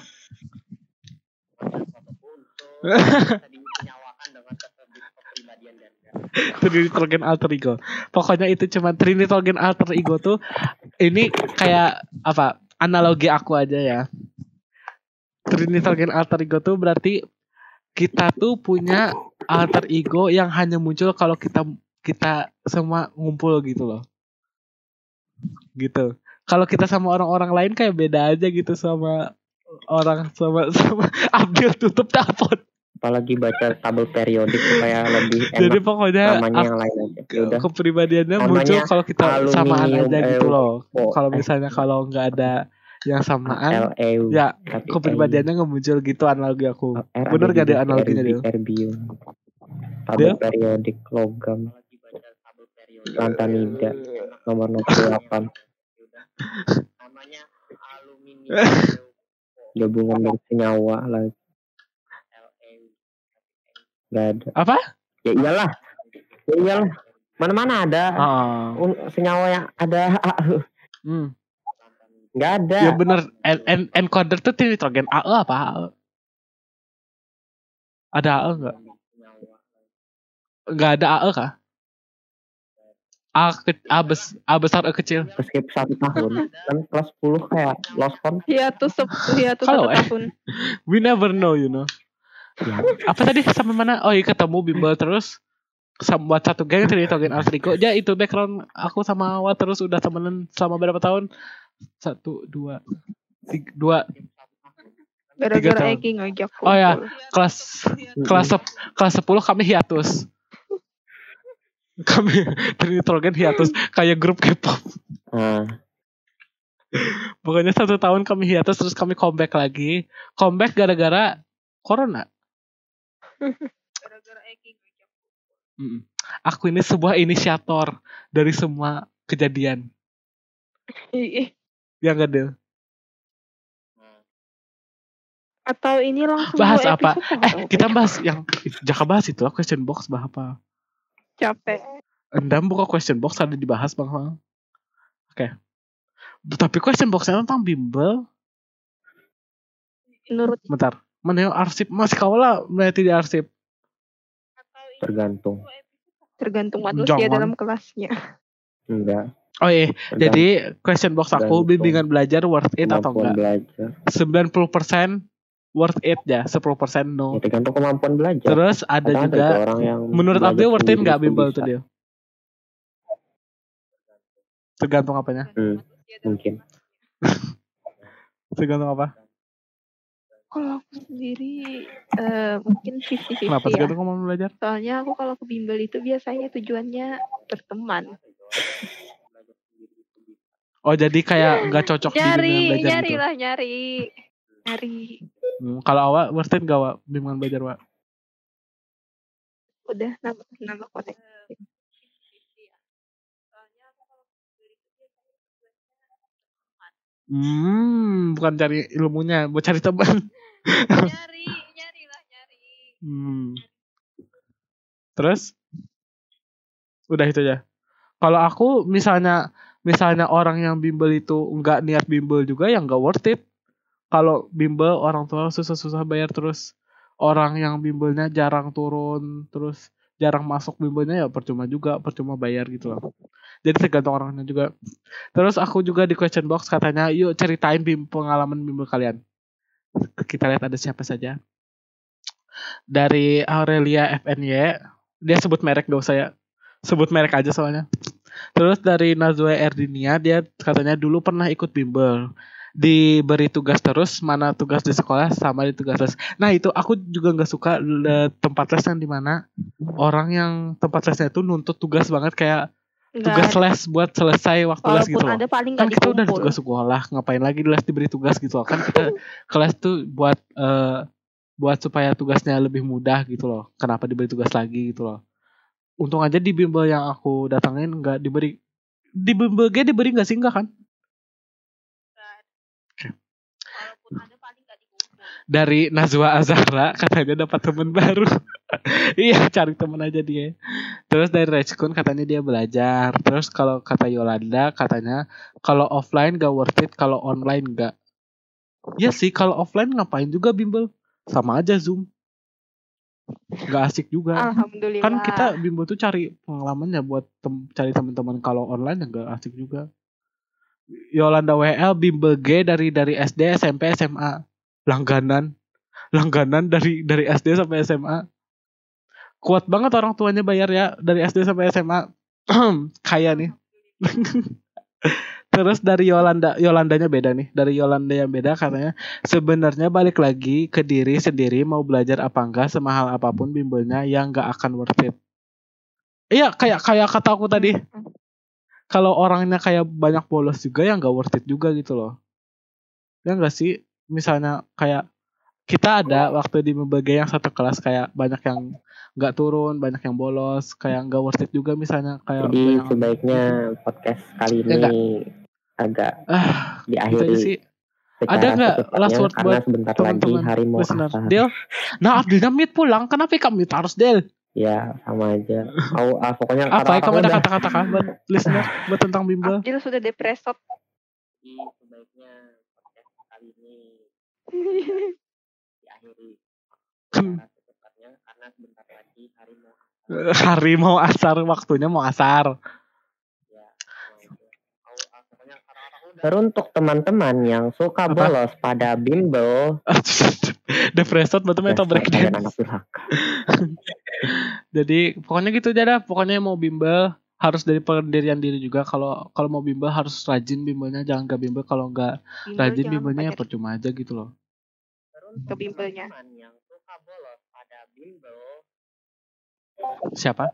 Trinitorgen Alter Ego. Pokoknya itu cuma Trinitorgen Alter Ego tuh ini kayak apa? Analogi aku aja ya. Trinitorgen Alter Ego tuh berarti kita tuh punya alter ego yang hanya muncul kalau kita kita semua ngumpul gitu loh. Gitu. Kalau kita sama orang-orang lain kayak beda aja gitu sama orang sama sama [LAUGHS] Abdul tutup telepon. Apalagi baca tabel periodik supaya lebih [LAUGHS] enak Jadi pokoknya namanya aku- yang lain aja. Ya kepribadiannya Namanya muncul kalau kita samaan aluminium aja gitu loh. Oh, Kalau eh. misalnya kalau nggak ada yang samaan, LEU. ya tapi kepribadiannya nggak muncul gitu analogi aku. R ada Bener di gak buku analoginya. Dil? Tabel periodik logam. Lantanida nomor 68. [LAUGHS] Gabungan dari senyawa lagi. Gak ada. Apa? Ya iyalah. Ya iyalah. Mana-mana ada Ah, un- senyawa yang ada [LAUGHS] hmm. nggak ada. Ya bener, en en- encoder tuh nitrogen AE apa AE? Ada AE nggak? Nggak ada AE kah? A, ke, A, bes, A besar E kecil. Skip satu tahun kan kelas 10 kayak lost con Hiatus sep- hiatus Kalau, satu eh. tahun. [LAUGHS] We never know, you know. Ya Apa tadi sampai mana? Oh iya ketemu bimbel terus sama buat satu geng nitrogen alter ego. Ya itu background aku sama Awa terus udah temenan selama berapa tahun? Satu, dua, tiga, dua, Gara-gara tahun. Eki ngajak Oh ya, kelas kelas sep- kelas 10 kami hiatus. Kami nitrogen hiatus kayak grup K-pop. nah, Pokoknya satu tahun kami hiatus terus kami comeback lagi. Comeback gara-gara corona. Mm. Aku ini sebuah inisiator dari semua kejadian. Yang gak Del? Atau ini langsung Bahas apa? Eh, kita bahas yang jangan bahas itu lah question box bahas apa? capek. Endam buka question box ada dibahas bang. Bang. Oke. Tapi question boxnya tentang bimbel. Menurut Bentar. Mana yang arsip masih kawala berarti di arsip. tergantung tergantung manusia Jangan. dalam kelasnya. enggak Oh iya, tergantung jadi question box aku Tergantung. bimbingan belajar worth it atau enggak? belajar 90% worth it ya, 10% no. ya, tergantung kemampuan belajar Terus ada Kadang juga itu orang yang menurut Abdul worth it sendiri nggak itu bimbel tuh dia? Tergantung apanya? Hmm, mungkin [LAUGHS] Tergantung apa? Kalau aku sendiri eh, mungkin 50-50 Kenapa ya. tergantung kemampuan belajar? Soalnya aku kalau ke bimbel itu biasanya tujuannya berteman. Oh jadi kayak nggak cocok di Nyari, belajar nyari gitu. lah, nyari. Nyari. Hmm, kalau awak worth it nggak Wak, bimbingan belajar Wak? Udah nambah, nambah koneksi. Hmm, bukan cari ilmunya, buat cari teman. Nyari, nyari lah, nyari. Hmm. Terus? Udah itu aja. Kalau aku misalnya misalnya orang yang bimbel itu nggak niat bimbel juga yang nggak worth it. Kalau bimbel orang tua susah-susah bayar terus orang yang bimbelnya jarang turun terus jarang masuk bimbelnya ya percuma juga percuma bayar gitu loh. Jadi tergantung orangnya juga. Terus aku juga di question box katanya yuk ceritain bim pengalaman bimbel kalian. Kita lihat ada siapa saja. dari Aurelia FNY dia sebut merek gak usah ya sebut merek aja soalnya. Terus dari Nazwa Erdinia dia katanya dulu pernah ikut bimbel. Diberi tugas terus mana tugas di sekolah sama di tugas les. Nah itu aku juga nggak suka le- tempat les yang di mana orang yang tempat lesnya itu nuntut tugas banget kayak tugas Nggak, les buat selesai waktu les walaupun gitu loh. ada paling kan kita udah tugas sekolah ngapain lagi les diberi tugas gitu loh. Kan kita kelas tuh buat eh, buat supaya tugasnya lebih mudah gitu loh. Kenapa diberi tugas lagi gitu loh. Untung aja di bimbel yang aku datangin nggak diberi di bimbel G diberi nggak sih? Enggak kan? Ada dari Nazwa Azara katanya dapat teman baru [LAUGHS] iya cari teman aja dia. Terus dari Rechkun katanya dia belajar. Terus kalau kata Yolanda katanya kalau offline gak worth it kalau online gak. Ya sih kalau offline ngapain juga bimbel? Sama aja zoom. Gak asik juga. Alhamdulillah. kan kita bimbel tuh cari pengalamannya buat tem- cari teman-teman kalau online ya gak asik juga. Yolanda WL bimbel G dari dari SD SMP SMA langganan. Langganan dari dari SD sampai SMA kuat banget orang tuanya bayar ya dari SD sampai SMA [CLEARS THROAT] kaya nih. [LAUGHS] Terus dari Yolanda Yolandanya beda nih. Dari Yolanda yang beda katanya sebenarnya balik lagi ke diri sendiri mau belajar apa enggak semahal apa pun bimbelnya yang enggak akan worth it. Iya kayak kayak kata aku tadi. Kalau orangnya kayak banyak bolos juga ya nggak worth it juga gitu loh. Ya enggak sih? Misalnya kayak kita ada waktu di berbagai yang satu kelas kayak banyak yang nggak turun banyak yang bolos kayak nggak worth it juga misalnya kayak Jadi banyak- sebaiknya podcast kali Ya ini nggak? agak ah diakhiri sih Ada nggak last word buat sebentar lagi teman-teman hari mau. Del nah Abdilnya mute pulang kenapa kamu mute harus Del Ya sama aja. [LAUGHS] Mau ah, pokoknya apa ya kata-kata kamu ada kata-kata kan buat [LAUGHS] listener buat tentang bimbel Abdil sudah depresot. Jadi sebaiknya podcast kali ini [LAUGHS] diakhiri Karena sebentar lagi hari mau [LAUGHS] hari mau asar waktunya mau asar. Ya udah. Teruntuk teman-teman yang suka Apa? bolos pada bimbel, [LAUGHS] depresot betul atau breakdance anak [LAUGHS] jadi pokoknya gitu aja dah. Pokoknya mau bimbel harus dari pendirian diri juga. Kalau kalau mau bimbel harus rajin bimbelnya. Jangan gak bimbel. Kalau nggak Bimbel rajin bimbelnya ya percuma aja gitu loh. Ke bimbelnya. yang suka bolos pada bimbel, siapa?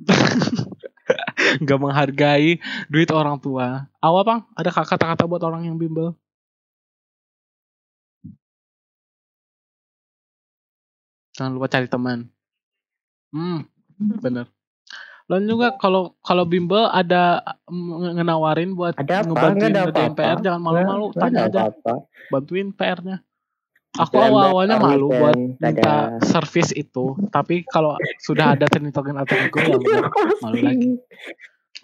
[LAUGHS] Nggak menghargai duit orang tua. Awal bang ada kata-kata buat orang yang bimbel? Jangan lupa cari teman. Hmm bener. Lalu juga kalau kalau bimbel ada mm, ngenawarin buat Ada apa? ngebantuin ada. PR jangan malu-malu tanya aja. bantuin PR-nya aku awal-awalnya weekend, malu buat minta service itu. Tapi kalau sudah ada ternitogen atau ego ya udah [LAUGHS] malu lagi.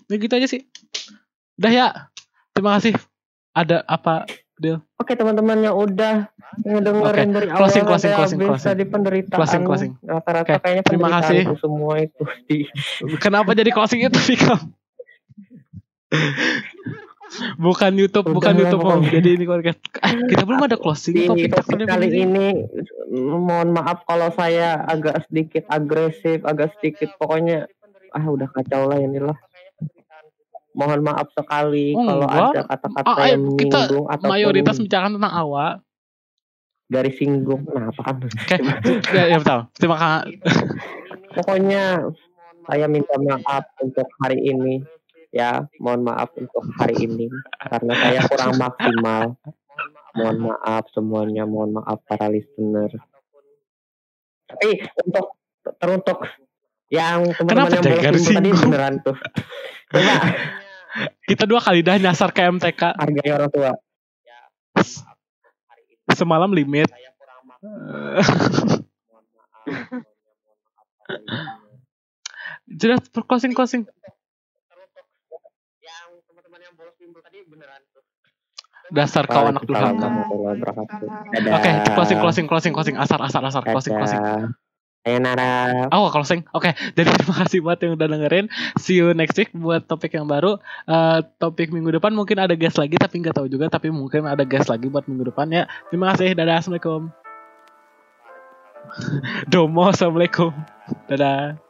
Ya gitu aja sih. Udah ya. Terima kasih. Ada apa Oke teman-teman yang udah ngedengerin dari awal closing, closing, closing, closing. tadi penderitaan. Closing, closing. rata-rata Oke, kayaknya terima kasih. semua itu. Di kenapa jadi closing itu Vika [LAUGHS] bukan YouTube bukan YouTube Om. jadi ini podcast Eh, kita belum ada closing di topik topik kali ini ini mohon maaf kalau saya agak sedikit agresif agak sedikit pokoknya ah udah kacau lah inilah. Mohon maaf sekali Oh, kalau enggak. ada kata-kata Ah, eh, yang kita menyinggung atau mayoritas bicarakan tentang awak dari singgung nah apa kan oke. Ya, ya betul. Terima kasih. Pokoknya saya minta maaf untuk hari ini ya mohon maaf untuk hari ini karena saya kurang maksimal. Mohon maaf semuanya mohon maaf para listener. Tapi untuk teruntuk yang teman-teman yang minggu tadi beneran tuh. Coba. Kita dua kali dah nyasar ke MTK hargai orang tua. Semalam limit. Eh, [LAUGHS] jelas closing closing teruntuk yang teman-teman yang bolos minggu tadi beneran tuh dasar kau anak durhaka. Oke, closing, closing, closing, closing, asar, asar, asar, closing, closing. Sayonara. Oh, closing. Oke, jadi terima kasih buat yang udah dengerin. See you next week buat topik yang baru. Eh, topik minggu depan mungkin ada guest lagi, tapi nggak tahu juga. Tapi mungkin ada guest lagi buat minggu depan ya. Terima kasih. Dadah, assalamualaikum. [LAUGHS] Domo, assalamualaikum. Dadah.